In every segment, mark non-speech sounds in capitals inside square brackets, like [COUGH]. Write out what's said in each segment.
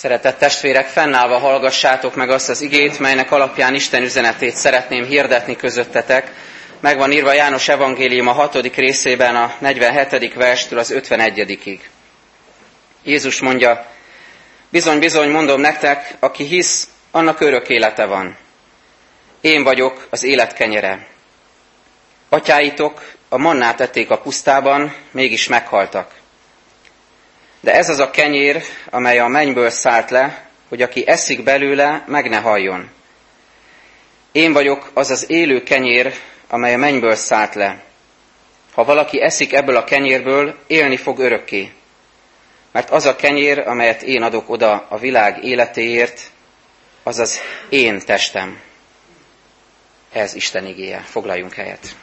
Szeretett testvérek, fennállva hallgassátok meg azt az igét, melynek alapján Isten üzenetét szeretném hirdetni közöttetek. Meg van írva János Evangélium a hatodik részében a 47. verstől az 51-ig. Jézus mondja, bizony, bizony, mondom nektek, aki hisz, annak örök élete van. Én vagyok az élet kenyere. Atyáitok a mannát ették a pusztában, mégis meghaltak. De ez az a kenyér, amely a mennyből szállt le, hogy aki eszik belőle, meg ne halljon. Én vagyok az az élő kenyér, amely a mennyből szállt le. Ha valaki eszik ebből a kenyérből, élni fog örökké. Mert az a kenyér, amelyet én adok oda a világ életéért, az az én testem. Ez Isten igéje. Foglaljunk helyet.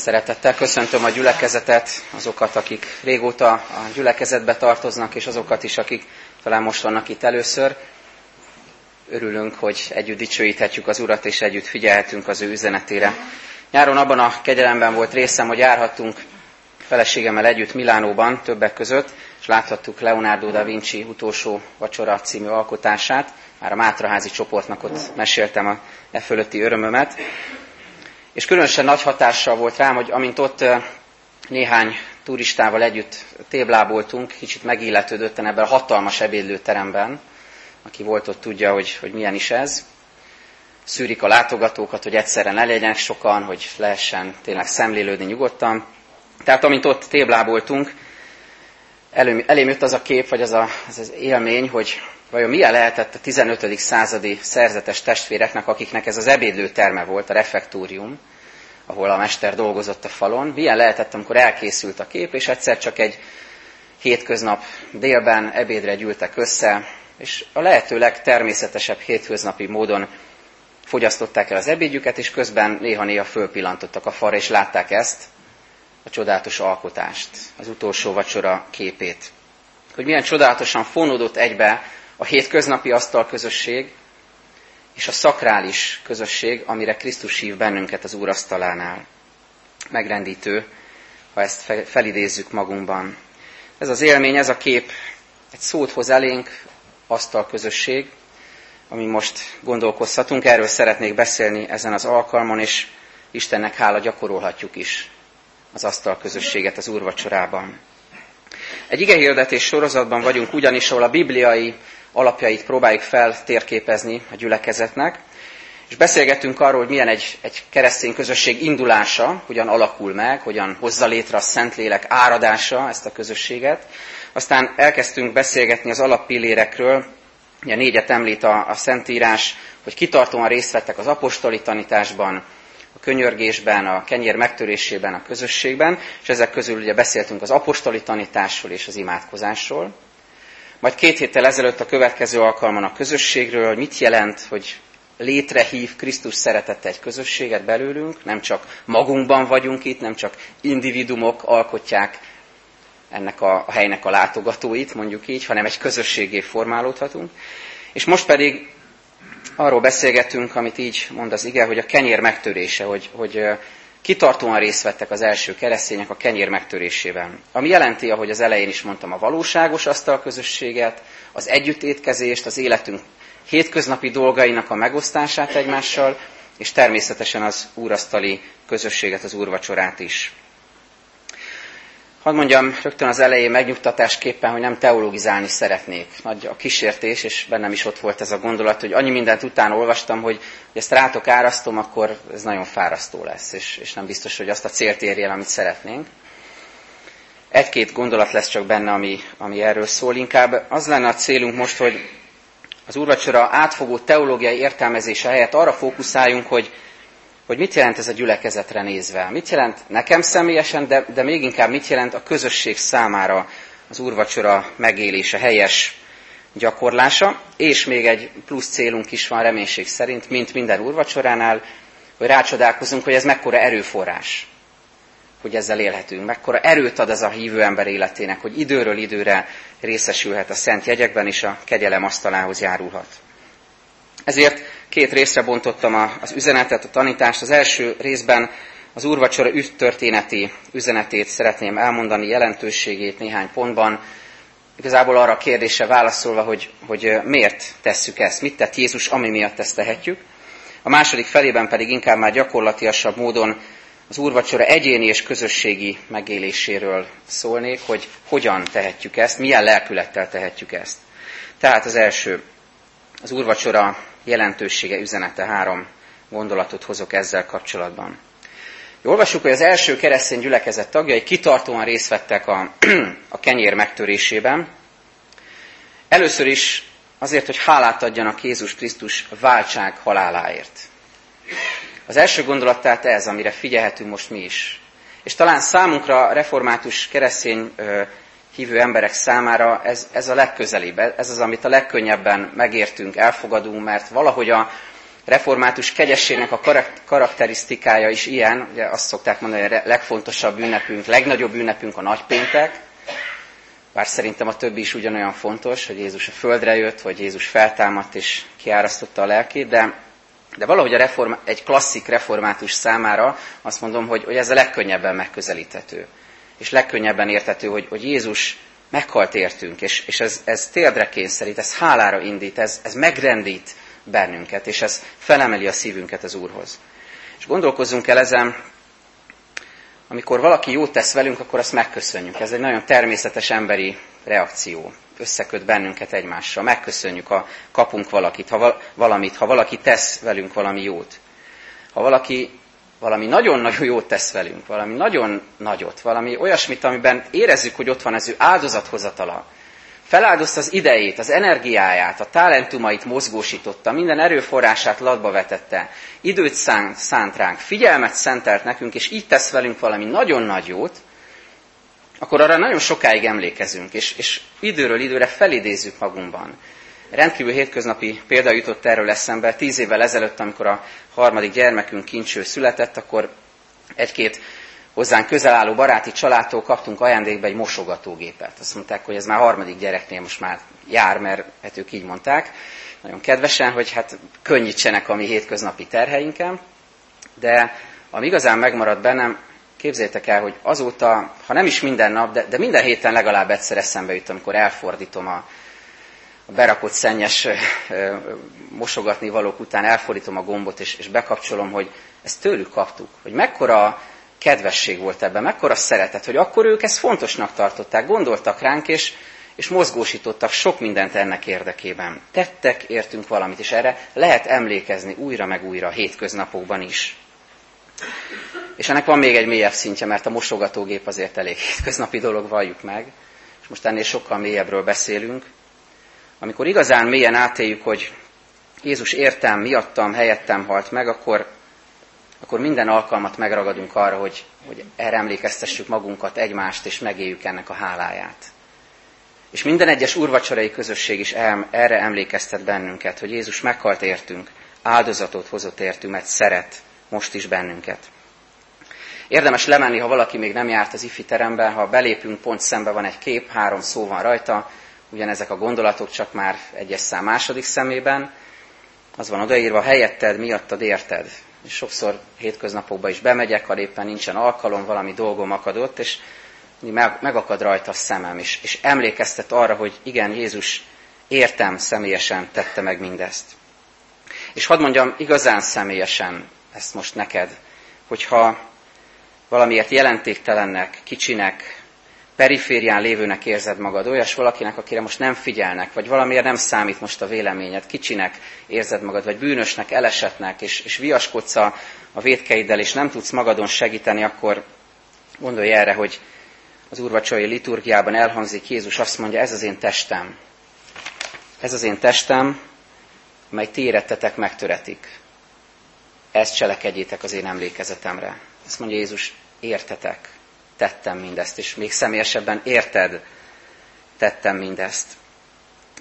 Szeretettel köszöntöm a gyülekezetet, azokat, akik régóta a gyülekezetbe tartoznak, és azokat is, akik talán most vannak itt először. Örülünk, hogy együtt dicsőíthetjük az Urat, és együtt figyelhetünk az ő üzenetére. Nyáron abban a kegyelemben volt részem, hogy járhattunk feleségemmel együtt Milánóban többek között, és láthattuk Leonardo da Vinci utolsó vacsora című alkotását. Már a Mátraházi csoportnak ott meséltem a e fölötti örömömet. És különösen nagy hatással volt rám, hogy amint ott néhány turistával együtt tébláboltunk, kicsit megilletődötten ebben a hatalmas ebédlőteremben, aki volt ott tudja, hogy, hogy milyen is ez. Szűrik a látogatókat, hogy egyszerre ne legyenek sokan, hogy lehessen tényleg szemlélődni nyugodtan. Tehát amint ott tébláboltunk, elém, elém jött az a kép, vagy az, a, az az élmény, hogy vajon milyen lehetett a 15. századi szerzetes testvéreknek, akiknek ez az ebédlőterme volt, a refektórium, ahol a mester dolgozott a falon, milyen lehetett, amikor elkészült a kép, és egyszer csak egy hétköznap délben ebédre gyűltek össze, és a lehető legtermészetesebb hétköznapi módon fogyasztották el az ebédjüket, és közben néha-néha fölpillantottak a falra, és látták ezt, a csodálatos alkotást, az utolsó vacsora képét. Hogy milyen csodálatosan fonódott egybe a hétköznapi asztalközösség és a szakrális közösség, amire Krisztus hív bennünket az úrasztalánál. Megrendítő, ha ezt felidézzük magunkban. Ez az élmény, ez a kép egy szót hoz elénk, asztalközösség, ami most gondolkozhatunk. Erről szeretnék beszélni ezen az alkalmon, és Istennek hála gyakorolhatjuk is az asztalközösséget az úrvacsorában. Egy igehirdetés sorozatban vagyunk ugyanis, ahol a bibliai alapjait próbáljuk feltérképezni a gyülekezetnek, és beszélgettünk arról, hogy milyen egy, egy keresztény közösség indulása, hogyan alakul meg, hogyan hozza létre a Szentlélek áradása ezt a közösséget. Aztán elkezdtünk beszélgetni az alappillérekről, ugye négyet említ a, a Szentírás, hogy kitartóan részt vettek az apostoli tanításban, a könyörgésben, a kenyér megtörésében, a közösségben, és ezek közül ugye beszéltünk az apostoli tanításról és az imádkozásról. Majd két héttel ezelőtt a következő alkalman a közösségről, hogy mit jelent, hogy létrehív Krisztus szeretette egy közösséget belőlünk, nem csak magunkban vagyunk itt, nem csak individumok alkotják ennek a, a helynek a látogatóit, mondjuk így, hanem egy közösségé formálódhatunk. És most pedig arról beszélgetünk, amit így mond az ige, hogy a kenyér megtörése, hogy, hogy kitartóan részt vettek az első keresztények a kenyér megtörésében. Ami jelenti, ahogy az elején is mondtam, a valóságos asztalközösséget, az együttétkezést, az életünk hétköznapi dolgainak a megosztását egymással, és természetesen az úrasztali közösséget, az úrvacsorát is. Hadd mondjam rögtön az elején megnyugtatásképpen, hogy nem teologizálni szeretnék. Nagy a kísértés, és bennem is ott volt ez a gondolat, hogy annyi mindent utána olvastam, hogy, hogy ezt rátok árasztom, akkor ez nagyon fárasztó lesz, és, és nem biztos, hogy azt a célt érje el, amit szeretnénk. Egy-két gondolat lesz csak benne, ami, ami erről szól. Inkább az lenne a célunk most, hogy az úrvacsora átfogó teológiai értelmezése helyett arra fókuszáljunk, hogy hogy mit jelent ez a gyülekezetre nézve. Mit jelent nekem személyesen, de, de még inkább mit jelent a közösség számára az úrvacsora megélése, helyes gyakorlása. És még egy plusz célunk is van reménység szerint, mint minden úrvacsoránál, hogy rácsodálkozunk, hogy ez mekkora erőforrás, hogy ezzel élhetünk. Mekkora erőt ad ez a hívő ember életének, hogy időről időre részesülhet a szent jegyekben, és a kegyelem asztalához járulhat. Ezért két részre bontottam az üzenetet, a tanítást. Az első részben az úrvacsora történeti üzenetét szeretném elmondani, jelentőségét néhány pontban, igazából arra a kérdésre válaszolva, hogy, hogy miért tesszük ezt, mit tett Jézus, ami miatt ezt tehetjük. A második felében pedig inkább már gyakorlatiasabb módon az úrvacsora egyéni és közösségi megéléséről szólnék, hogy hogyan tehetjük ezt, milyen lelkülettel tehetjük ezt. Tehát az első, az úrvacsora jelentősége, üzenete három gondolatot hozok ezzel kapcsolatban. Olvassuk, hogy az első keresztény gyülekezet tagjai kitartóan részt vettek a, [CLEARS THROAT] a kenyér megtörésében. Először is azért, hogy hálát adjanak Jézus Krisztus váltság haláláért. Az első gondolat tehát ez, amire figyelhetünk most mi is. És talán számunkra, református keresztény hívő emberek számára ez, ez a legközelibb, ez az, amit a legkönnyebben megértünk, elfogadunk, mert valahogy a református kegyességnek a karakterisztikája is ilyen, ugye azt szokták mondani, hogy a legfontosabb ünnepünk, legnagyobb ünnepünk a nagypéntek, bár szerintem a többi is ugyanolyan fontos, hogy Jézus a földre jött, vagy Jézus feltámadt és kiárasztotta a lelkét, de, de valahogy a reform, egy klasszik református számára azt mondom, hogy, hogy ez a legkönnyebben megközelíthető. És legkönnyebben érthető, hogy, hogy Jézus meghalt értünk, és, és ez, ez térdre kényszerít, ez hálára indít, ez, ez megrendít bennünket, és ez felemeli a szívünket az Úrhoz. És gondolkozzunk el ezen, amikor valaki jót tesz velünk, akkor azt megköszönjük. Ez egy nagyon természetes emberi reakció. Összeköt bennünket egymással. Megköszönjük, ha kapunk valakit, ha valamit, ha valaki tesz velünk valami jót. Ha valaki valami nagyon-nagyon jót tesz velünk, valami nagyon nagyot, valami olyasmit, amiben érezzük, hogy ott van ez ő áldozathozatala, Feláldozta az idejét, az energiáját, a talentumait mozgósította, minden erőforrását latba vetette, időt szánt, szánt ránk, figyelmet szentelt nekünk, és így tesz velünk valami nagyon nagy jót, akkor arra nagyon sokáig emlékezünk, és, és időről időre felidézzük magunkban. Rendkívül hétköznapi példa jutott erről eszembe. Tíz évvel ezelőtt, amikor a harmadik gyermekünk kincső született, akkor egy-két hozzánk közel álló baráti családtól kaptunk ajándékba egy mosogatógépet. Azt mondták, hogy ez már harmadik gyereknél most már jár, mert hát ők így mondták, nagyon kedvesen, hogy hát könnyítsenek a mi hétköznapi terheinken, de ami igazán megmaradt bennem, képzeljétek el, hogy azóta, ha nem is minden nap, de, de minden héten legalább egyszer eszembe jut, amikor elfordítom a, a berakott szennyes mosogatni valók után, elfordítom a gombot, és, és bekapcsolom, hogy ezt tőlük kaptuk. Hogy mekkora kedvesség volt ebben, mekkora szeretet, hogy akkor ők ezt fontosnak tartották, gondoltak ránk, és, és mozgósítottak sok mindent ennek érdekében. Tettek, értünk valamit, és erre lehet emlékezni újra meg újra a hétköznapokban is. És ennek van még egy mélyebb szintje, mert a mosogatógép azért elég hétköznapi dolog, valljuk meg, és most ennél sokkal mélyebbről beszélünk. Amikor igazán mélyen átéljük, hogy Jézus értem, miattam, helyettem halt meg, akkor akkor minden alkalmat megragadunk arra, hogy, hogy erre emlékeztessük magunkat, egymást, és megéljük ennek a háláját. És minden egyes úrvacsorai közösség is erre emlékeztet bennünket, hogy Jézus meghalt értünk, áldozatot hozott értünk, mert szeret most is bennünket. Érdemes lemenni, ha valaki még nem járt az ifi terembe, ha belépünk, pont szembe van egy kép, három szó van rajta, ugyanezek a gondolatok csak már egyes szám második szemében. Az van odaírva, helyetted, miattad érted és sokszor hétköznapokban is bemegyek, ha éppen nincsen alkalom, valami dolgom akadott, és megakad rajta a szemem, és, és emlékeztet arra, hogy igen, Jézus értem, személyesen tette meg mindezt. És hadd mondjam igazán személyesen ezt most neked, hogyha valamiért jelentéktelennek, kicsinek, periférián lévőnek érzed magad, olyas valakinek, akire most nem figyelnek, vagy valamiért nem számít most a véleményed, kicsinek érzed magad, vagy bűnösnek, elesetnek, és, és viaskodsz a, a védkeiddel, és nem tudsz magadon segíteni, akkor gondolj erre, hogy az úrvacsai liturgiában elhangzik Jézus azt mondja, ez az én testem. Ez az én testem, mely ti érettetek megtöretik. Ezt cselekedjétek az én emlékezetemre. Ezt mondja Jézus, értetek tettem mindezt, és még személyesebben érted, tettem mindezt.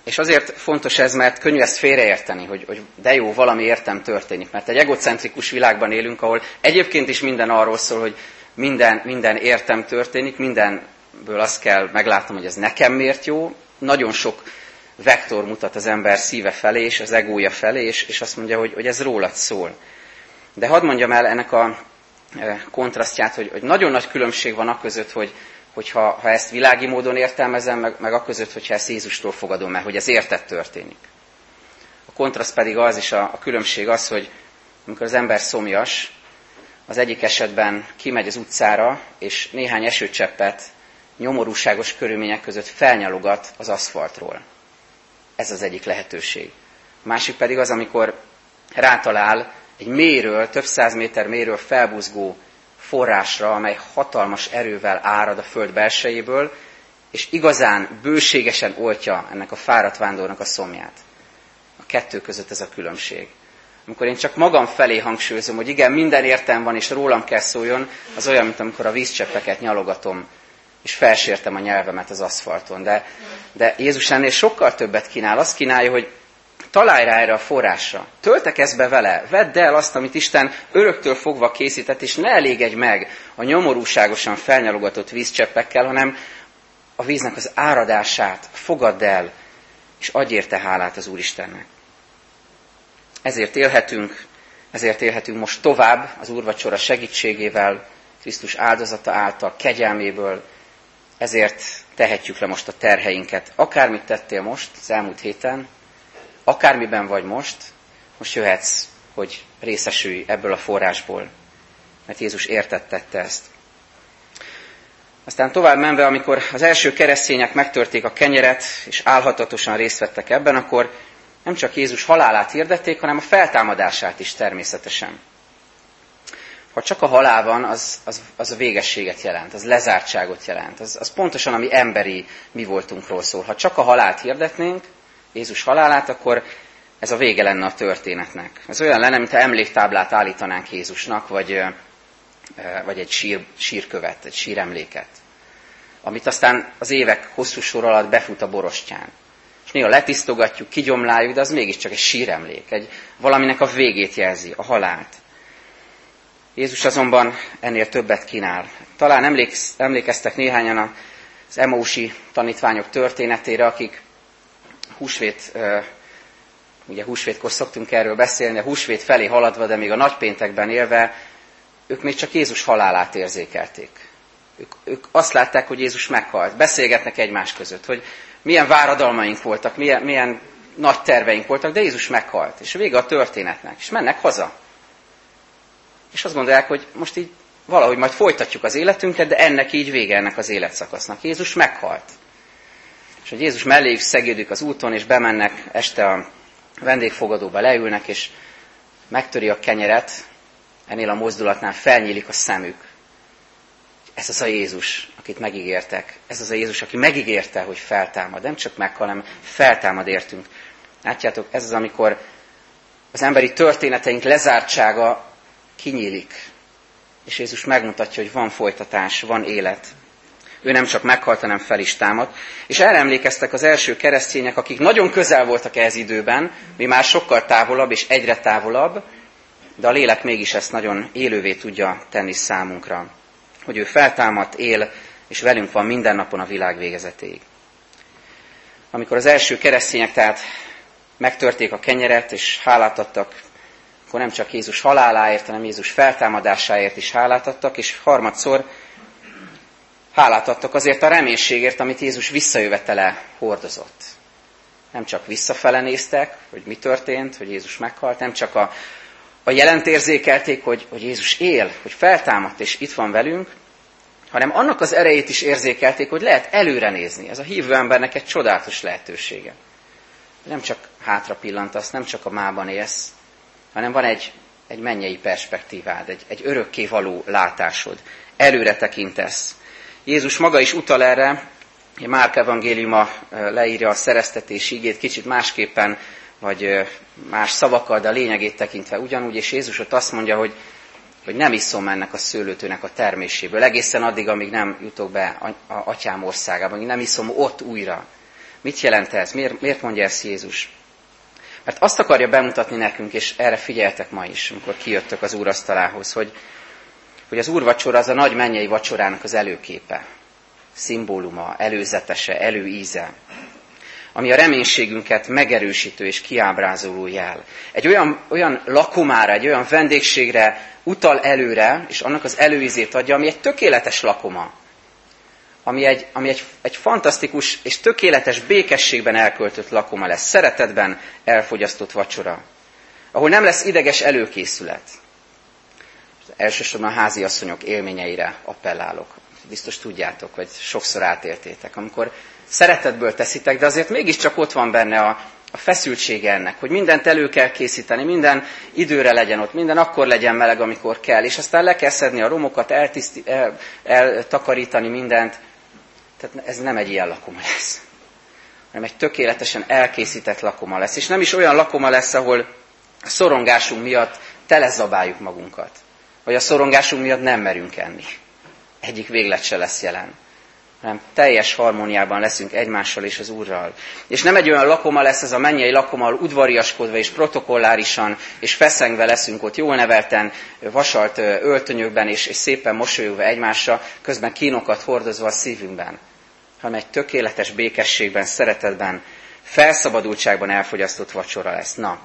És azért fontos ez, mert könnyű ezt félreérteni, hogy, hogy de jó, valami értem történik. Mert egy egocentrikus világban élünk, ahol egyébként is minden arról szól, hogy minden, minden értem történik, mindenből azt kell meglátnom, hogy ez nekem miért jó. Nagyon sok vektor mutat az ember szíve felé, és az egója felé, és, és azt mondja, hogy, hogy ez rólad szól. De hadd mondjam el ennek a kontrasztját, hogy, hogy nagyon nagy különbség van a között, hogy, hogyha ha ezt világi módon értelmezem, meg, meg a között, hogyha ezt Jézustól fogadom el, hogy ez értett történik. A kontraszt pedig az, és a, a különbség az, hogy amikor az ember szomjas, az egyik esetben kimegy az utcára, és néhány esőcseppet nyomorúságos körülmények között felnyalogat az aszfaltról. Ez az egyik lehetőség. A másik pedig az, amikor rátalál egy méről, több száz méter méről felbuzgó forrásra, amely hatalmas erővel árad a föld belsejéből, és igazán bőségesen oltja ennek a fáradt vándornak a szomját. A kettő között ez a különbség. Amikor én csak magam felé hangsúlyozom, hogy igen, minden értem van, és rólam kell szóljon, az olyan, mint amikor a vízcseppeket nyalogatom, és felsértem a nyelvemet az aszfalton. De, de Jézus ennél sokkal többet kínál. Azt kínálja, hogy Találj rá erre a forrásra. Töltekezz be vele. Vedd el azt, amit Isten öröktől fogva készített, és ne elégedj meg a nyomorúságosan felnyalogatott vízcseppekkel, hanem a víznek az áradását fogadd el, és adj érte hálát az Úristennek. Ezért élhetünk, ezért élhetünk most tovább az úrvacsora segítségével, Krisztus áldozata által, kegyelméből, ezért tehetjük le most a terheinket. Akármit tettél most az elmúlt héten, akármiben vagy most, most jöhetsz, hogy részesülj ebből a forrásból. Mert Jézus értettette ezt. Aztán tovább menve, amikor az első keresztények megtörték a kenyeret, és álhatatosan részt vettek ebben, akkor nem csak Jézus halálát hirdették, hanem a feltámadását is természetesen. Ha csak a halál van, az, az, az a végességet jelent, az lezártságot jelent. Az, az pontosan, ami emberi mi voltunkról szól. Ha csak a halált hirdetnénk, Jézus halálát, akkor ez a vége lenne a történetnek. Ez olyan lenne, mintha emléktáblát állítanánk Jézusnak, vagy, vagy egy sír, sírkövet, egy síremléket, amit aztán az évek hosszú sor alatt befut a borostyán. És néha letisztogatjuk, kigyomláljuk, de az mégiscsak egy síremlék, egy valaminek a végét jelzi, a halált. Jézus azonban ennél többet kínál. Talán emléksz, emlékeztek néhányan az Emausi tanítványok történetére, akik húsvét, ugye húsvétkor szoktunk erről beszélni, a húsvét felé haladva, de még a nagypéntekben élve, ők még csak Jézus halálát érzékelték. Ők, ők azt látták, hogy Jézus meghalt. Beszélgetnek egymás között, hogy milyen váradalmaink voltak, milyen, milyen nagy terveink voltak, de Jézus meghalt. És vége a történetnek. És mennek haza. És azt gondolják, hogy most így valahogy majd folytatjuk az életünket, de ennek így vége ennek az életszakasznak. Jézus meghalt. És hogy Jézus melléjük szegődik az úton, és bemennek este a vendégfogadóba, leülnek, és megtöri a kenyeret, ennél a mozdulatnál felnyílik a szemük. Ez az a Jézus, akit megígértek. Ez az a Jézus, aki megígérte, hogy feltámad. Nem csak meghal, hanem feltámad értünk. Látjátok, ez az, amikor az emberi történeteink lezártsága kinyílik. És Jézus megmutatja, hogy van folytatás, van élet. Ő nem csak meghalt, hanem fel is támadt. És erre emlékeztek az első keresztények, akik nagyon közel voltak ehhez időben, mi már sokkal távolabb és egyre távolabb, de a lélek mégis ezt nagyon élővé tudja tenni számunkra. Hogy ő feltámadt, él, és velünk van minden napon a világ végezetéig. Amikor az első keresztények tehát megtörték a kenyeret, és hálát adtak, akkor nem csak Jézus haláláért, hanem Jézus feltámadásáért is hálát adtak, és harmadszor Hálát adtak azért a reménységért, amit Jézus visszajövetele hordozott. Nem csak visszafele néztek, hogy mi történt, hogy Jézus meghalt, nem csak a, a jelent érzékelték, hogy, hogy Jézus él, hogy feltámadt és itt van velünk, hanem annak az erejét is érzékelték, hogy lehet előre nézni. Ez a hívő embernek egy csodálatos lehetősége. Nem csak hátra pillantasz, nem csak a mában élsz, hanem van egy, egy mennyei perspektívád, egy, egy örökké való látásod. Előre tekintesz. Jézus maga is utal erre, Márk evangéliuma leírja a szereztetés ígét kicsit másképpen, vagy más szavakkal, de a lényegét tekintve ugyanúgy, és Jézus ott azt mondja, hogy, hogy nem iszom ennek a szőlőtőnek a terméséből, egészen addig, amíg nem jutok be a atyám országába, amíg nem iszom ott újra. Mit jelent ez? Miért, miért mondja ezt Jézus? Mert azt akarja bemutatni nekünk, és erre figyeltek ma is, amikor kijöttök az úrasztalához, hogy, hogy az úrvacsora az a nagy mennyei vacsorának az előképe, szimbóluma, előzetese, előíze. ami a reménységünket megerősítő és kiábrázoló jel. Egy olyan, olyan lakomára, egy olyan vendégségre utal előre, és annak az előizét adja, ami egy tökéletes lakoma. Ami egy, ami egy, egy fantasztikus és tökéletes békességben elköltött lakoma lesz, szeretetben elfogyasztott vacsora, ahol nem lesz ideges előkészület. Elsősorban a háziasszonyok élményeire appellálok. Biztos tudjátok, vagy sokszor átértétek. Amikor szeretetből teszitek, de azért mégiscsak ott van benne a, a feszültsége ennek, hogy mindent elő kell készíteni, minden időre legyen ott, minden akkor legyen meleg, amikor kell, és aztán le kell szedni a romokat, eltiszti, el, eltakarítani mindent. Tehát ez nem egy ilyen lakoma lesz, hanem egy tökéletesen elkészített lakoma lesz. És nem is olyan lakoma lesz, ahol a szorongásunk miatt telezabáljuk magunkat, vagy a szorongásunk miatt nem merünk enni. Egyik véglet se lesz jelen hanem teljes harmóniában leszünk egymással és az Úrral. És nem egy olyan lakoma lesz ez a mennyei lakoma, ahol udvariaskodva és protokollárisan és feszengve leszünk ott jól nevelten, vasalt öltönyökben és, és szépen mosolyogva egymásra, közben kínokat hordozva a szívünkben, hanem egy tökéletes békességben, szeretetben, felszabadultságban elfogyasztott vacsora lesz. Na,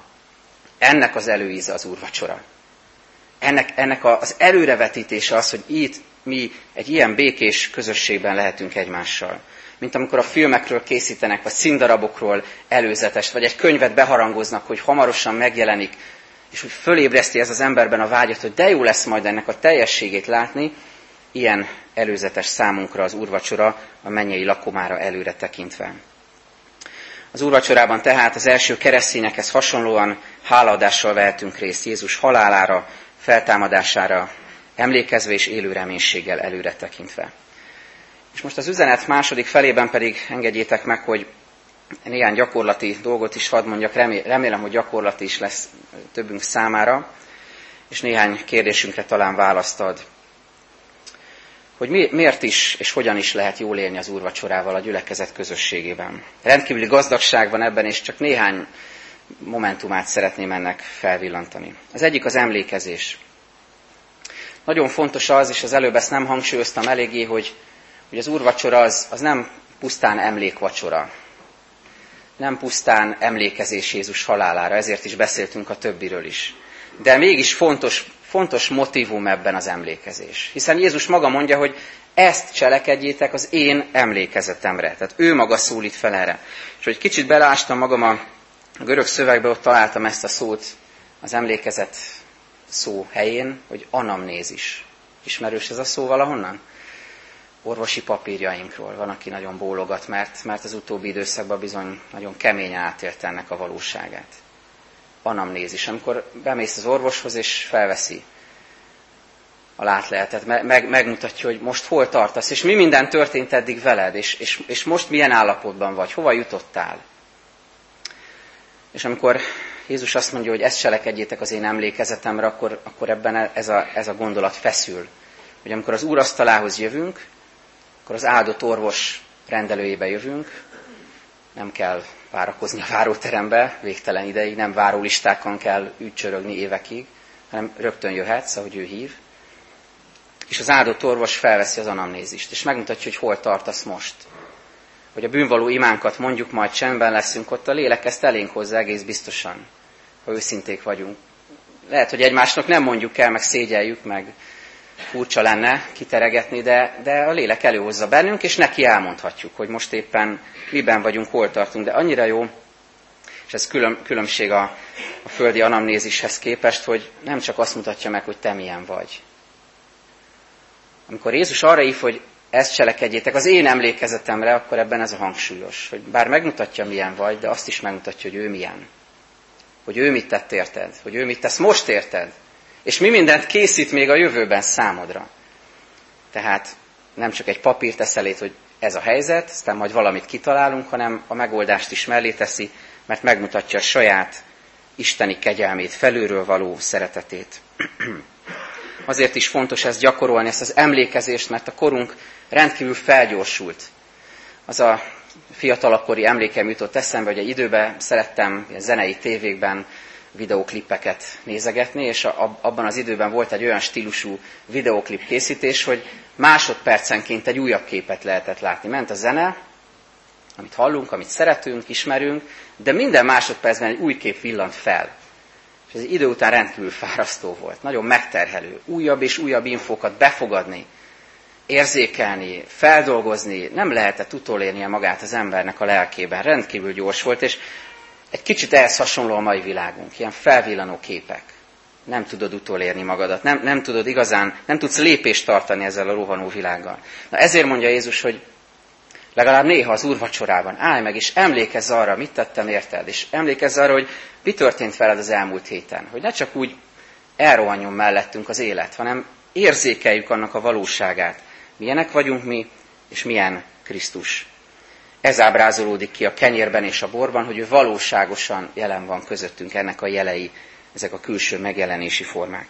ennek az előíze az úrvacsora. Ennek, ennek az előrevetítése az, hogy itt mi egy ilyen békés közösségben lehetünk egymással. Mint amikor a filmekről készítenek, vagy színdarabokról előzetest, vagy egy könyvet beharangoznak, hogy hamarosan megjelenik, és úgy fölébreszti ez az emberben a vágyat, hogy de jó lesz majd ennek a teljességét látni, ilyen előzetes számunkra az úrvacsora a mennyei lakomára előre tekintve. Az úrvacsorában tehát az első keresztényekhez hasonlóan hálaadással vehetünk részt Jézus halálára, feltámadására, emlékezve és élő reménységgel előre tekintve. És most az üzenet második felében pedig engedjétek meg, hogy néhány gyakorlati dolgot is hadd mondjak, remélem, hogy gyakorlati is lesz többünk számára, és néhány kérdésünkre talán választ ad. Hogy mi, miért is és hogyan is lehet jól élni az úrvacsorával a gyülekezet közösségében. Rendkívüli gazdagság van ebben, és csak néhány momentumát szeretném ennek felvillantani. Az egyik az emlékezés. Nagyon fontos az, és az előbb ezt nem hangsúlyoztam eléggé, hogy, hogy az úrvacsora az, az nem pusztán emlékvacsora. Nem pusztán emlékezés Jézus halálára, ezért is beszéltünk a többiről is. De mégis fontos, fontos motivum ebben az emlékezés. Hiszen Jézus maga mondja, hogy ezt cselekedjétek az én emlékezetemre. Tehát ő maga szólít fel erre. És hogy kicsit belástam magam a görög szövegbe, ott találtam ezt a szót, az emlékezet szó helyén, hogy anamnézis. Ismerős ez a szó valahonnan? Orvosi papírjainkról. Van, aki nagyon bólogat, mert, mert az utóbbi időszakban bizony nagyon keményen átélte ennek a valóságát. Anamnézis, amikor bemész az orvoshoz és felveszi a látlehetet, meg, megmutatja, hogy most hol tartasz, és mi minden történt eddig veled, és, és, és most milyen állapotban vagy, hova jutottál. És amikor Jézus azt mondja, hogy ezt cselekedjétek az én emlékezetemre, akkor, akkor ebben ez a, ez a gondolat feszül. Hogy amikor az úrasztalához jövünk, akkor az áldott orvos rendelőjébe jövünk, nem kell várakozni a váróterembe végtelen ideig, nem várólistákon kell ügycsörögni évekig, hanem rögtön jöhetsz, ahogy ő hív. És az áldott orvos felveszi az anamnézist, és megmutatja, hogy hol tartasz most hogy a bűnvaló imánkat mondjuk, majd csendben leszünk, ott a lélek ezt elénk hozzá egész biztosan, ha őszinték vagyunk. Lehet, hogy egymásnak nem mondjuk el, meg szégyeljük, meg furcsa lenne kiteregetni, de, de a lélek előhozza bennünk, és neki elmondhatjuk, hogy most éppen miben vagyunk, hol tartunk. De annyira jó, és ez külön, különbség a, a földi anamnézishez képest, hogy nem csak azt mutatja meg, hogy te milyen vagy. Amikor Jézus arra hív, hogy ezt cselekedjétek az én emlékezetemre, akkor ebben ez a hangsúlyos, hogy bár megmutatja, milyen vagy, de azt is megmutatja, hogy ő milyen. Hogy ő mit tett érted, hogy ő mit tesz most érted, és mi mindent készít még a jövőben számodra. Tehát nem csak egy papírt tesz elét, hogy ez a helyzet, aztán majd valamit kitalálunk, hanem a megoldást is mellé teszi, mert megmutatja a saját isteni kegyelmét, felülről való szeretetét. [CLEARS THROAT] Azért is fontos ezt gyakorolni, ezt az emlékezést, mert a korunk rendkívül felgyorsult. Az a fiatalakkori emlékem jutott eszembe, hogy egy időben szerettem zenei tévékben videóklippeket nézegetni, és abban az időben volt egy olyan stílusú videóklip készítés, hogy másodpercenként egy újabb képet lehetett látni. Ment a zene, amit hallunk, amit szeretünk, ismerünk, de minden másodpercben egy új kép villant fel. És ez idő után rendkívül fárasztó volt, nagyon megterhelő. Újabb és újabb infókat befogadni, érzékelni, feldolgozni, nem lehetett utolérnie magát az embernek a lelkében. Rendkívül gyors volt, és egy kicsit ehhez hasonló a mai világunk, ilyen felvillanó képek. Nem tudod utolérni magadat, nem, nem tudod igazán, nem tudsz lépést tartani ezzel a rohanó világgal. Na ezért mondja Jézus, hogy legalább néha az úrvacsorában állj meg, és emlékezz arra, mit tettem érted, és emlékezz arra, hogy mi történt veled az elmúlt héten. Hogy ne csak úgy elrohanjon mellettünk az élet, hanem érzékeljük annak a valóságát. Milyenek vagyunk mi, és milyen Krisztus. Ez ábrázolódik ki a kenyérben és a borban, hogy ő valóságosan jelen van közöttünk ennek a jelei, ezek a külső megjelenési formák.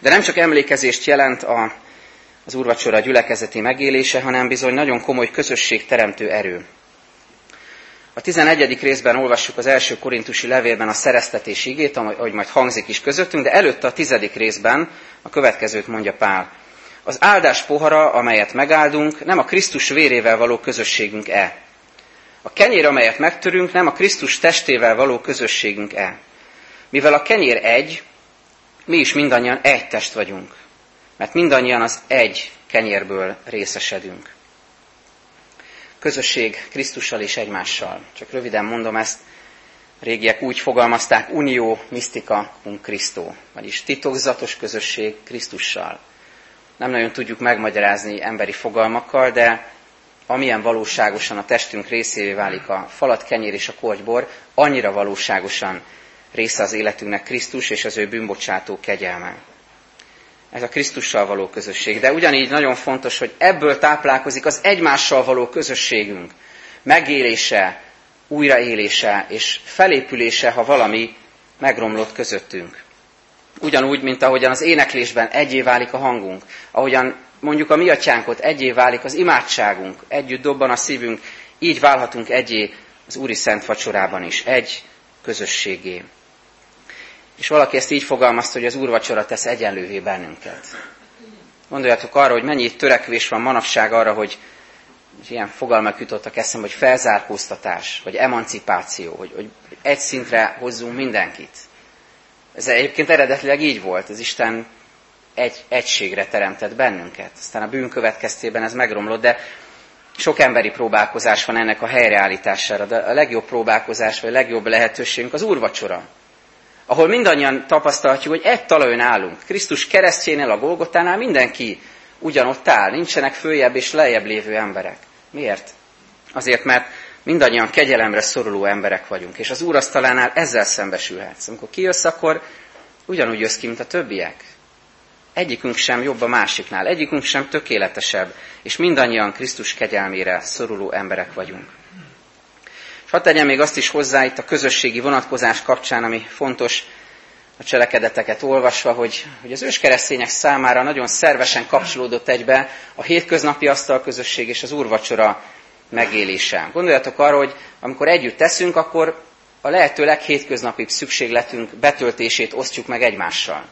De nem csak emlékezést jelent a, az úrvacsora gyülekezeti megélése, hanem bizony nagyon komoly közösség teremtő erő. A 11. részben olvassuk az első korintusi levélben a szereztetés igét, ahogy majd hangzik is közöttünk, de előtte a tizedik részben a következőt mondja Pál. Az áldás pohara, amelyet megáldunk, nem a Krisztus vérével való közösségünk-e. A kenyér, amelyet megtörünk, nem a Krisztus testével való közösségünk-e. Mivel a kenyér egy, mi is mindannyian egy test vagyunk, mert mindannyian az egy kenyérből részesedünk. Közösség Krisztussal és egymással. Csak röviden mondom ezt, régiek úgy fogalmazták, unió, misztika, un Christo, vagyis titokzatos közösség Krisztussal nem nagyon tudjuk megmagyarázni emberi fogalmakkal, de amilyen valóságosan a testünk részévé válik a falat, kenyér és a kortybor, annyira valóságosan része az életünknek Krisztus és az ő bűnbocsátó kegyelme. Ez a Krisztussal való közösség. De ugyanígy nagyon fontos, hogy ebből táplálkozik az egymással való közösségünk. Megélése, újraélése és felépülése, ha valami megromlott közöttünk. Ugyanúgy, mint ahogyan az éneklésben egyé válik a hangunk, ahogyan mondjuk a mi atyánkot egyé válik az imádságunk, együtt dobban a szívünk, így válhatunk egyé az Úri Szent Vacsorában is, egy közösségé. És valaki ezt így fogalmazta, hogy az úrvacsora tesz egyenlővé bennünket. Gondoljatok arra, hogy mennyi törekvés van manapság arra, hogy és ilyen fogalmak jutottak eszembe, hogy felzárkóztatás, vagy emancipáció, hogy, hogy egy szintre hozzunk mindenkit. Ez egyébként eredetileg így volt, az Isten egy egységre teremtett bennünket. Aztán a bűn következtében ez megromlott, de sok emberi próbálkozás van ennek a helyreállítására, de a legjobb próbálkozás, vagy a legjobb lehetőségünk az úrvacsora, ahol mindannyian tapasztalhatjuk, hogy egy talajon állunk. Krisztus keresztjénél, a Golgotánál mindenki ugyanott áll, nincsenek följebb és lejjebb lévő emberek. Miért? Azért, mert mindannyian kegyelemre szoruló emberek vagyunk, és az úrasztalánál ezzel szembesülhetsz. Amikor kijössz, akkor ugyanúgy jössz ki, mint a többiek. Egyikünk sem jobb a másiknál, egyikünk sem tökéletesebb, és mindannyian Krisztus kegyelmére szoruló emberek vagyunk. És hadd tegyem még azt is hozzá itt a közösségi vonatkozás kapcsán, ami fontos a cselekedeteket olvasva, hogy, hogy az őskeresztények számára nagyon szervesen kapcsolódott egybe a hétköznapi asztalközösség és az úrvacsora megélése. Gondoljatok arra, hogy amikor együtt teszünk, akkor a lehető leghétköznapibb szükségletünk betöltését osztjuk meg egymással.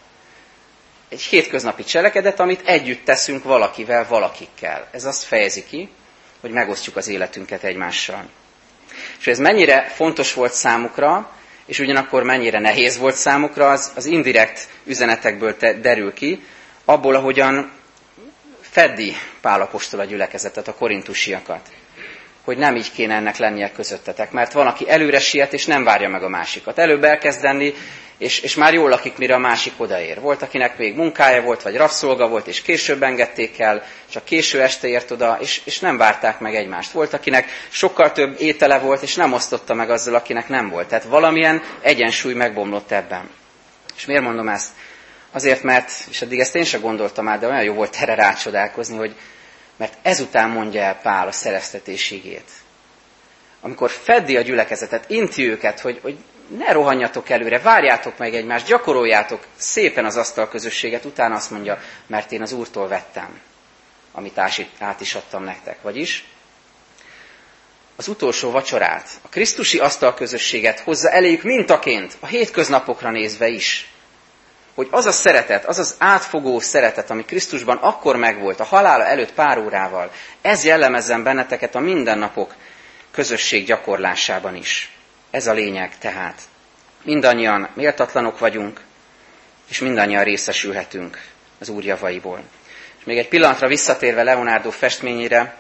Egy hétköznapi cselekedet, amit együtt teszünk valakivel, valakikkel. Ez azt fejezi ki, hogy megosztjuk az életünket egymással. És ez mennyire fontos volt számukra, és ugyanakkor mennyire nehéz volt számukra, az, az indirekt üzenetekből te, derül ki, abból, ahogyan feddi Pálapostól a gyülekezetet, a korintusiakat hogy nem így kéne ennek lennie közöttetek. Mert van, aki előre siet, és nem várja meg a másikat. Előbb elkezd lenni, és, és már jól lakik, mire a másik odaér. Volt, akinek még munkája volt, vagy rabszolga volt, és később engedték el, csak késő este ért oda, és, és nem várták meg egymást. Volt, akinek sokkal több étele volt, és nem osztotta meg azzal, akinek nem volt. Tehát valamilyen egyensúly megbomlott ebben. És miért mondom ezt? Azért, mert, és eddig ezt én sem gondoltam át, de olyan jó volt erre rácsodálkozni, hogy mert ezután mondja el Pál a szereztetésigét. Amikor feddi a gyülekezetet, inti őket, hogy, hogy ne rohanjatok előre, várjátok meg egymást, gyakoroljátok szépen az asztal közösséget, utána azt mondja, mert én az Úrtól vettem, amit át is adtam nektek. Vagyis az utolsó vacsorát, a Krisztusi asztal közösséget hozza eléjük mintaként, a hétköznapokra nézve is hogy az a szeretet, az az átfogó szeretet, ami Krisztusban akkor megvolt, a halála előtt pár órával, ez jellemezzen benneteket a mindennapok közösség gyakorlásában is. Ez a lényeg tehát. Mindannyian méltatlanok vagyunk, és mindannyian részesülhetünk az Úr javaiból. És még egy pillanatra visszatérve Leonardo festményére,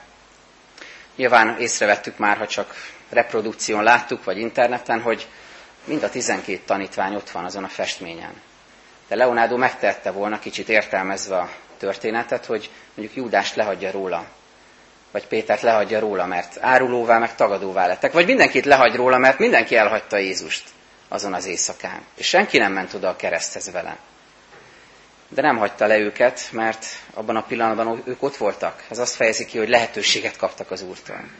nyilván észrevettük már, ha csak reprodukción láttuk, vagy interneten, hogy mind a 12 tanítvány ott van azon a festményen. De Leonardo megtette volna, kicsit értelmezve a történetet, hogy mondjuk Júdást lehagyja róla, vagy Pétert lehagyja róla, mert árulóvá, meg tagadóvá lettek, vagy mindenkit lehagy róla, mert mindenki elhagyta Jézust azon az éjszakán. És senki nem ment oda a kereszthez vele. De nem hagyta le őket, mert abban a pillanatban ők ott voltak. Ez azt fejezi ki, hogy lehetőséget kaptak az Úrtól.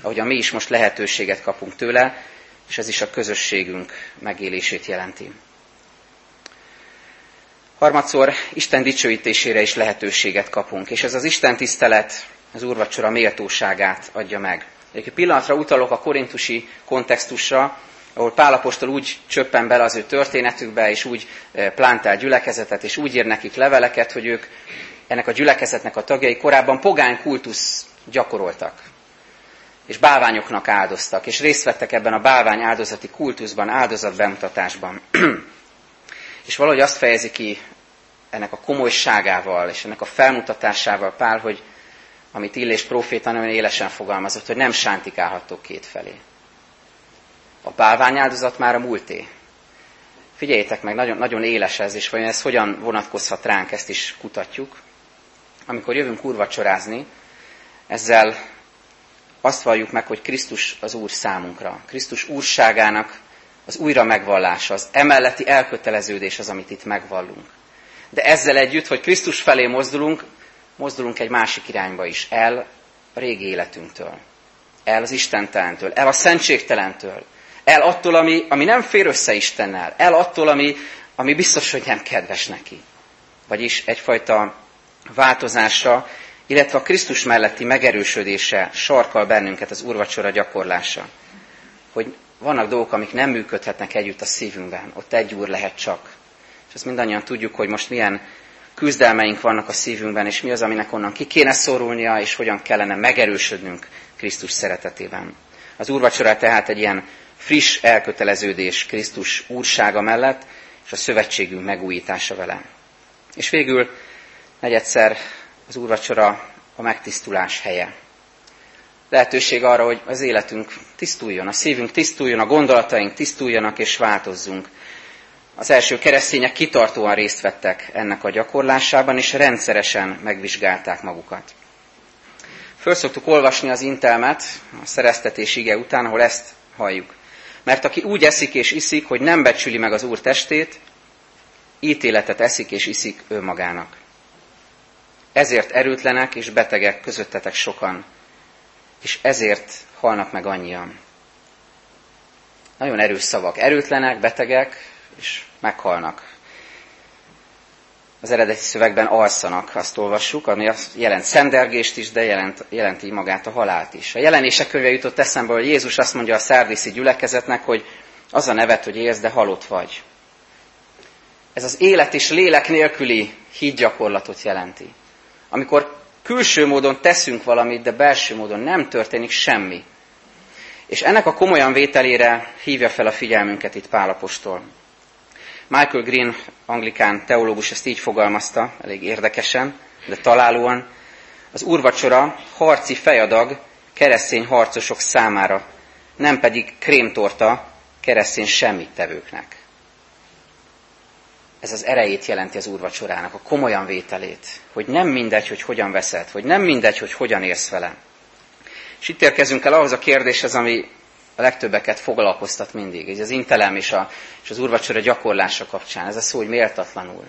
Ahogyan mi is most lehetőséget kapunk tőle, és ez is a közösségünk megélését jelenti. Harmadszor Isten dicsőítésére is lehetőséget kapunk, és ez az Isten tisztelet az úrvacsora méltóságát adja meg. Egy pillanatra utalok a korintusi kontextusra, ahol Pálapostól úgy csöppen bele az ő történetükbe, és úgy eh, plántál gyülekezetet, és úgy ír nekik leveleket, hogy ők ennek a gyülekezetnek a tagjai korábban pogány kultusz gyakoroltak. És bálványoknak áldoztak, és részt vettek ebben a bálvány áldozati kultuszban, áldozatbemutatásban. [CLEARS THROAT] és valahogy azt fejezi ki ennek a komolyságával, és ennek a felmutatásával Pál, hogy amit Illés proféta nagyon élesen fogalmazott, hogy nem sántikálhatok két felé. A bálványáldozat már a múlté. Figyeljétek meg, nagyon, nagyon éles ez, és vajon ez hogyan vonatkozhat ránk, ezt is kutatjuk. Amikor jövünk úrvacsorázni, ezzel azt valljuk meg, hogy Krisztus az Úr számunkra. Krisztus úrságának az újra megvallása, az emelletti elköteleződés az, amit itt megvallunk. De ezzel együtt, hogy Krisztus felé mozdulunk, mozdulunk egy másik irányba is, el a régi életünktől, el az Istentelentől, el a szentségtelentől, el attól, ami, ami nem fér össze Istennel, el attól, ami, ami biztos, hogy nem kedves neki. Vagyis egyfajta változásra, illetve a Krisztus melletti megerősödése sarkal bennünket az urvacsora gyakorlása. Hogy vannak dolgok, amik nem működhetnek együtt a szívünkben, ott egy úr lehet csak. És azt mindannyian tudjuk, hogy most milyen küzdelmeink vannak a szívünkben, és mi az, aminek onnan ki kéne szorulnia, és hogyan kellene megerősödnünk Krisztus szeretetében. Az úrvacsora tehát egy ilyen friss elköteleződés Krisztus úrsága mellett, és a szövetségünk megújítása vele. És végül negyedszer az úrvacsora a megtisztulás helye. Lehetőség arra, hogy az életünk tisztuljon, a szívünk tisztuljon, a gondolataink tisztuljanak és változzunk. Az első keresztények kitartóan részt vettek ennek a gyakorlásában, és rendszeresen megvizsgálták magukat. Föl szoktuk olvasni az intelmet a szereztetés ige után, ahol ezt halljuk. Mert aki úgy eszik és iszik, hogy nem becsüli meg az Úr testét, ítéletet eszik és iszik ő magának. Ezért erőtlenek és betegek közöttetek sokan, és ezért halnak meg annyian. Nagyon erős szavak. Erőtlenek, betegek, és meghalnak. Az eredeti szövegben alszanak, azt olvassuk, ami azt jelent szendergést is, de jelent, jelenti magát a halált is. A jelenések könyve jutott eszembe, hogy Jézus azt mondja a szárdiszi gyülekezetnek, hogy az a nevet, hogy élsz, de halott vagy. Ez az élet és lélek nélküli hídgyakorlatot jelenti. Amikor külső módon teszünk valamit, de belső módon nem történik semmi. És ennek a komolyan vételére hívja fel a figyelmünket itt Pálapostól. Michael Green, anglikán teológus ezt így fogalmazta, elég érdekesen, de találóan. Az úrvacsora harci fejadag keresztény harcosok számára, nem pedig krémtorta keresztény semmit tevőknek. Ez az erejét jelenti az úrvacsorának, a komolyan vételét, hogy nem mindegy, hogy hogyan veszed, hogy nem mindegy, hogy hogyan érsz vele. És itt érkezünk el ahhoz a kérdéshez, ami a legtöbbeket foglalkoztat mindig. Ez az intelem és, a, és az úrvacsora gyakorlása kapcsán. Ez a szó, hogy méltatlanul.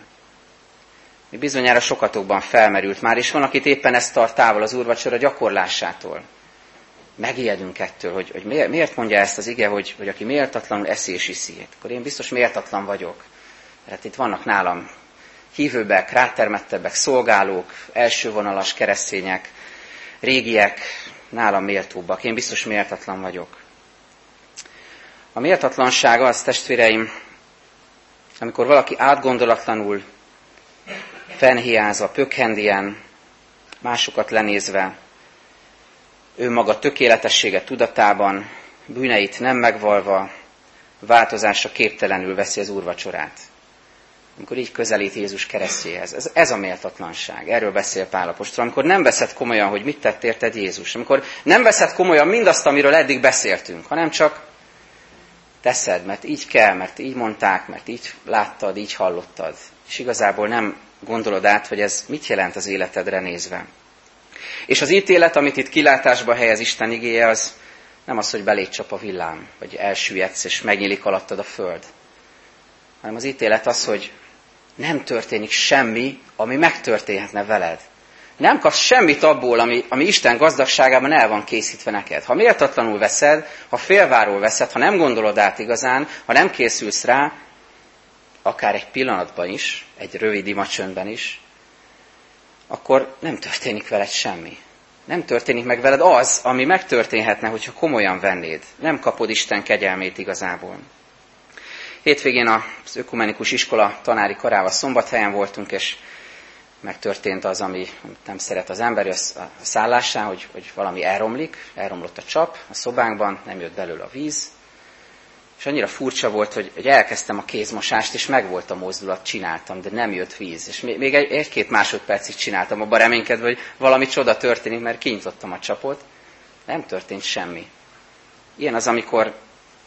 Mi bizonyára sokatokban felmerült már, és van, akit éppen ezt tart távol az úrvacsora gyakorlásától. Megijedünk ettől, hogy, hogy miért mondja ezt az ige, hogy, hogy aki méltatlanul eszi és iszi. Akkor én biztos méltatlan vagyok. Tehát itt vannak nálam hívőbbek, rátermettebbek, szolgálók, elsővonalas keresztények, régiek, nálam méltóbbak. Én biztos méltatlan vagyok. A méltatlanság az, testvéreim, amikor valaki átgondolatlanul, fennhiázva, pökhendien, másokat lenézve, ő maga tökéletessége tudatában, bűneit nem megvalva, változásra képtelenül veszi az úrvacsorát. Amikor így közelít Jézus keresztjéhez. Ez, ez a méltatlanság. Erről beszél Pálapostól. Amikor nem veszed komolyan, hogy mit tett érted Jézus. Amikor nem veszed komolyan mindazt, amiről eddig beszéltünk, hanem csak teszed, mert így kell, mert így mondták, mert így láttad, így hallottad. És igazából nem gondolod át, hogy ez mit jelent az életedre nézve. És az ítélet, amit itt kilátásba helyez Isten igéje, az nem az, hogy belét csap a villám, vagy elsüllyedsz, és megnyílik alattad a föld. Hanem az ítélet az, hogy nem történik semmi, ami megtörténhetne veled. Nem kapsz semmit abból, ami, ami Isten gazdagságában el van készítve neked. Ha méltatlanul veszed, ha félváról veszed, ha nem gondolod át igazán, ha nem készülsz rá, akár egy pillanatban is, egy rövid imacsöndben is, akkor nem történik veled semmi. Nem történik meg veled az, ami megtörténhetne, hogyha komolyan vennéd. Nem kapod Isten kegyelmét igazából. Hétvégén az ökumenikus iskola tanári karával szombathelyen voltunk, és megtörtént az, ami nem szeret az ember a szállásán, hogy, hogy valami elromlik, elromlott a csap a szobánkban, nem jött belőle a víz, és annyira furcsa volt, hogy, hogy elkezdtem a kézmosást, és megvolt a mozdulat, csináltam, de nem jött víz. És még egy, egy-két másodpercig csináltam, abban reménykedve, hogy valami csoda történik, mert kinyitottam a csapot. Nem történt semmi. Ilyen az, amikor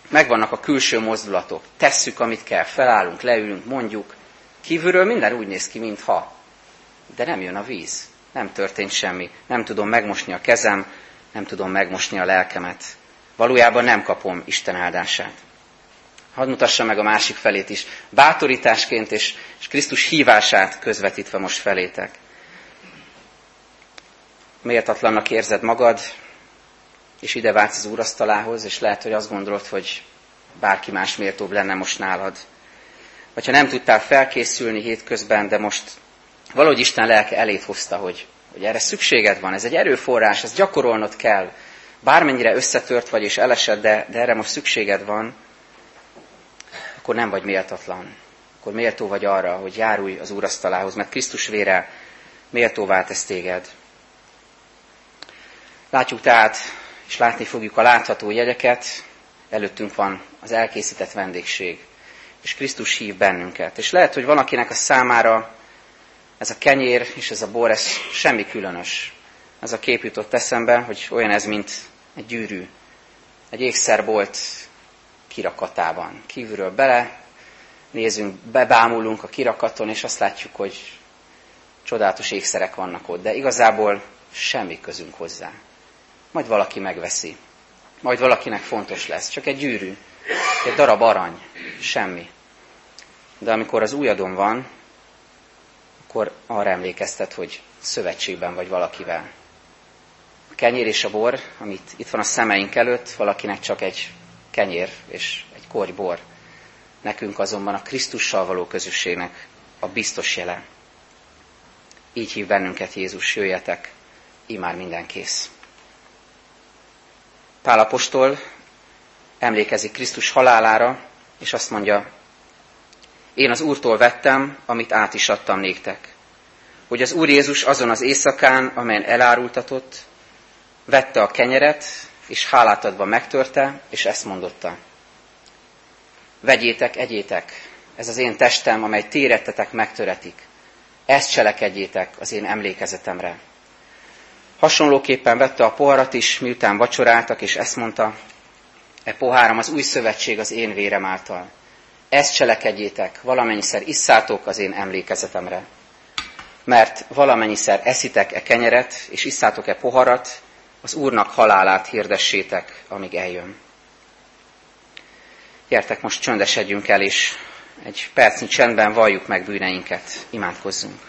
megvannak a külső mozdulatok. Tesszük, amit kell, felállunk, leülünk, mondjuk. Kívülről minden úgy néz ki, mintha. De nem jön a víz. Nem történt semmi. Nem tudom megmosni a kezem, nem tudom megmosni a lelkemet. Valójában nem kapom Isten áldását. Hadd mutassa meg a másik felét is, bátorításként és, és Krisztus hívását közvetítve most felétek. Méltatlannak érzed magad, és ide vágsz az úrasztalához, és lehet, hogy azt gondolod, hogy bárki más méltóbb lenne most nálad. Vagy ha nem tudtál felkészülni hétközben, de most valahogy Isten lelke elét hozta, hogy, hogy erre szükséged van, ez egy erőforrás, ezt gyakorolnod kell. Bármennyire összetört vagy és elesed, de, de erre most szükséged van, akkor nem vagy méltatlan. Akkor méltó vagy arra, hogy járulj az úrasztalához, mert Krisztus vére méltóvá tesz téged. Látjuk tehát, és látni fogjuk a látható jegyeket, előttünk van az elkészített vendégség, és Krisztus hív bennünket. És lehet, hogy van akinek a számára ez a kenyér és ez a bor, ez semmi különös. Ez a kép jutott eszembe, hogy olyan ez, mint egy gyűrű. Egy ékszerbolt kirakatában. Kívülről bele nézünk, bebámulunk a kirakaton, és azt látjuk, hogy csodálatos ékszerek vannak ott, de igazából semmi közünk hozzá. Majd valaki megveszi. Majd valakinek fontos lesz. Csak egy gyűrű, egy darab arany, semmi. De amikor az újadon van, akkor arra emlékeztet, hogy szövetségben vagy valakivel. A kenyér és a bor, amit itt van a szemeink előtt, valakinek csak egy kenyér és egy korty bor. Nekünk azonban a Krisztussal való közösségnek a biztos jele. Így hív bennünket Jézus, jöjjetek, imár minden kész. Pálapostól emlékezik Krisztus halálára, és azt mondja, én az Úrtól vettem, amit át is adtam néktek. Hogy az Úr Jézus azon az éjszakán, amelyen elárultatott, vette a kenyeret, és hálát adva megtörte, és ezt mondotta. Vegyétek, egyétek, ez az én testem, amely térettetek megtöretik. Ezt cselekedjétek az én emlékezetemre. Hasonlóképpen vette a poharat is, miután vacsoráltak, és ezt mondta, e poháram az új szövetség az én vérem által. Ezt cselekedjétek, valamennyiszer isszátok az én emlékezetemre. Mert valamennyiszer eszitek e kenyeret, és isszátok e poharat, az Úrnak halálát hirdessétek, amíg eljön. Gyertek, most csöndesedjünk el, és egy percnyi csendben valljuk meg bűneinket, imádkozzunk.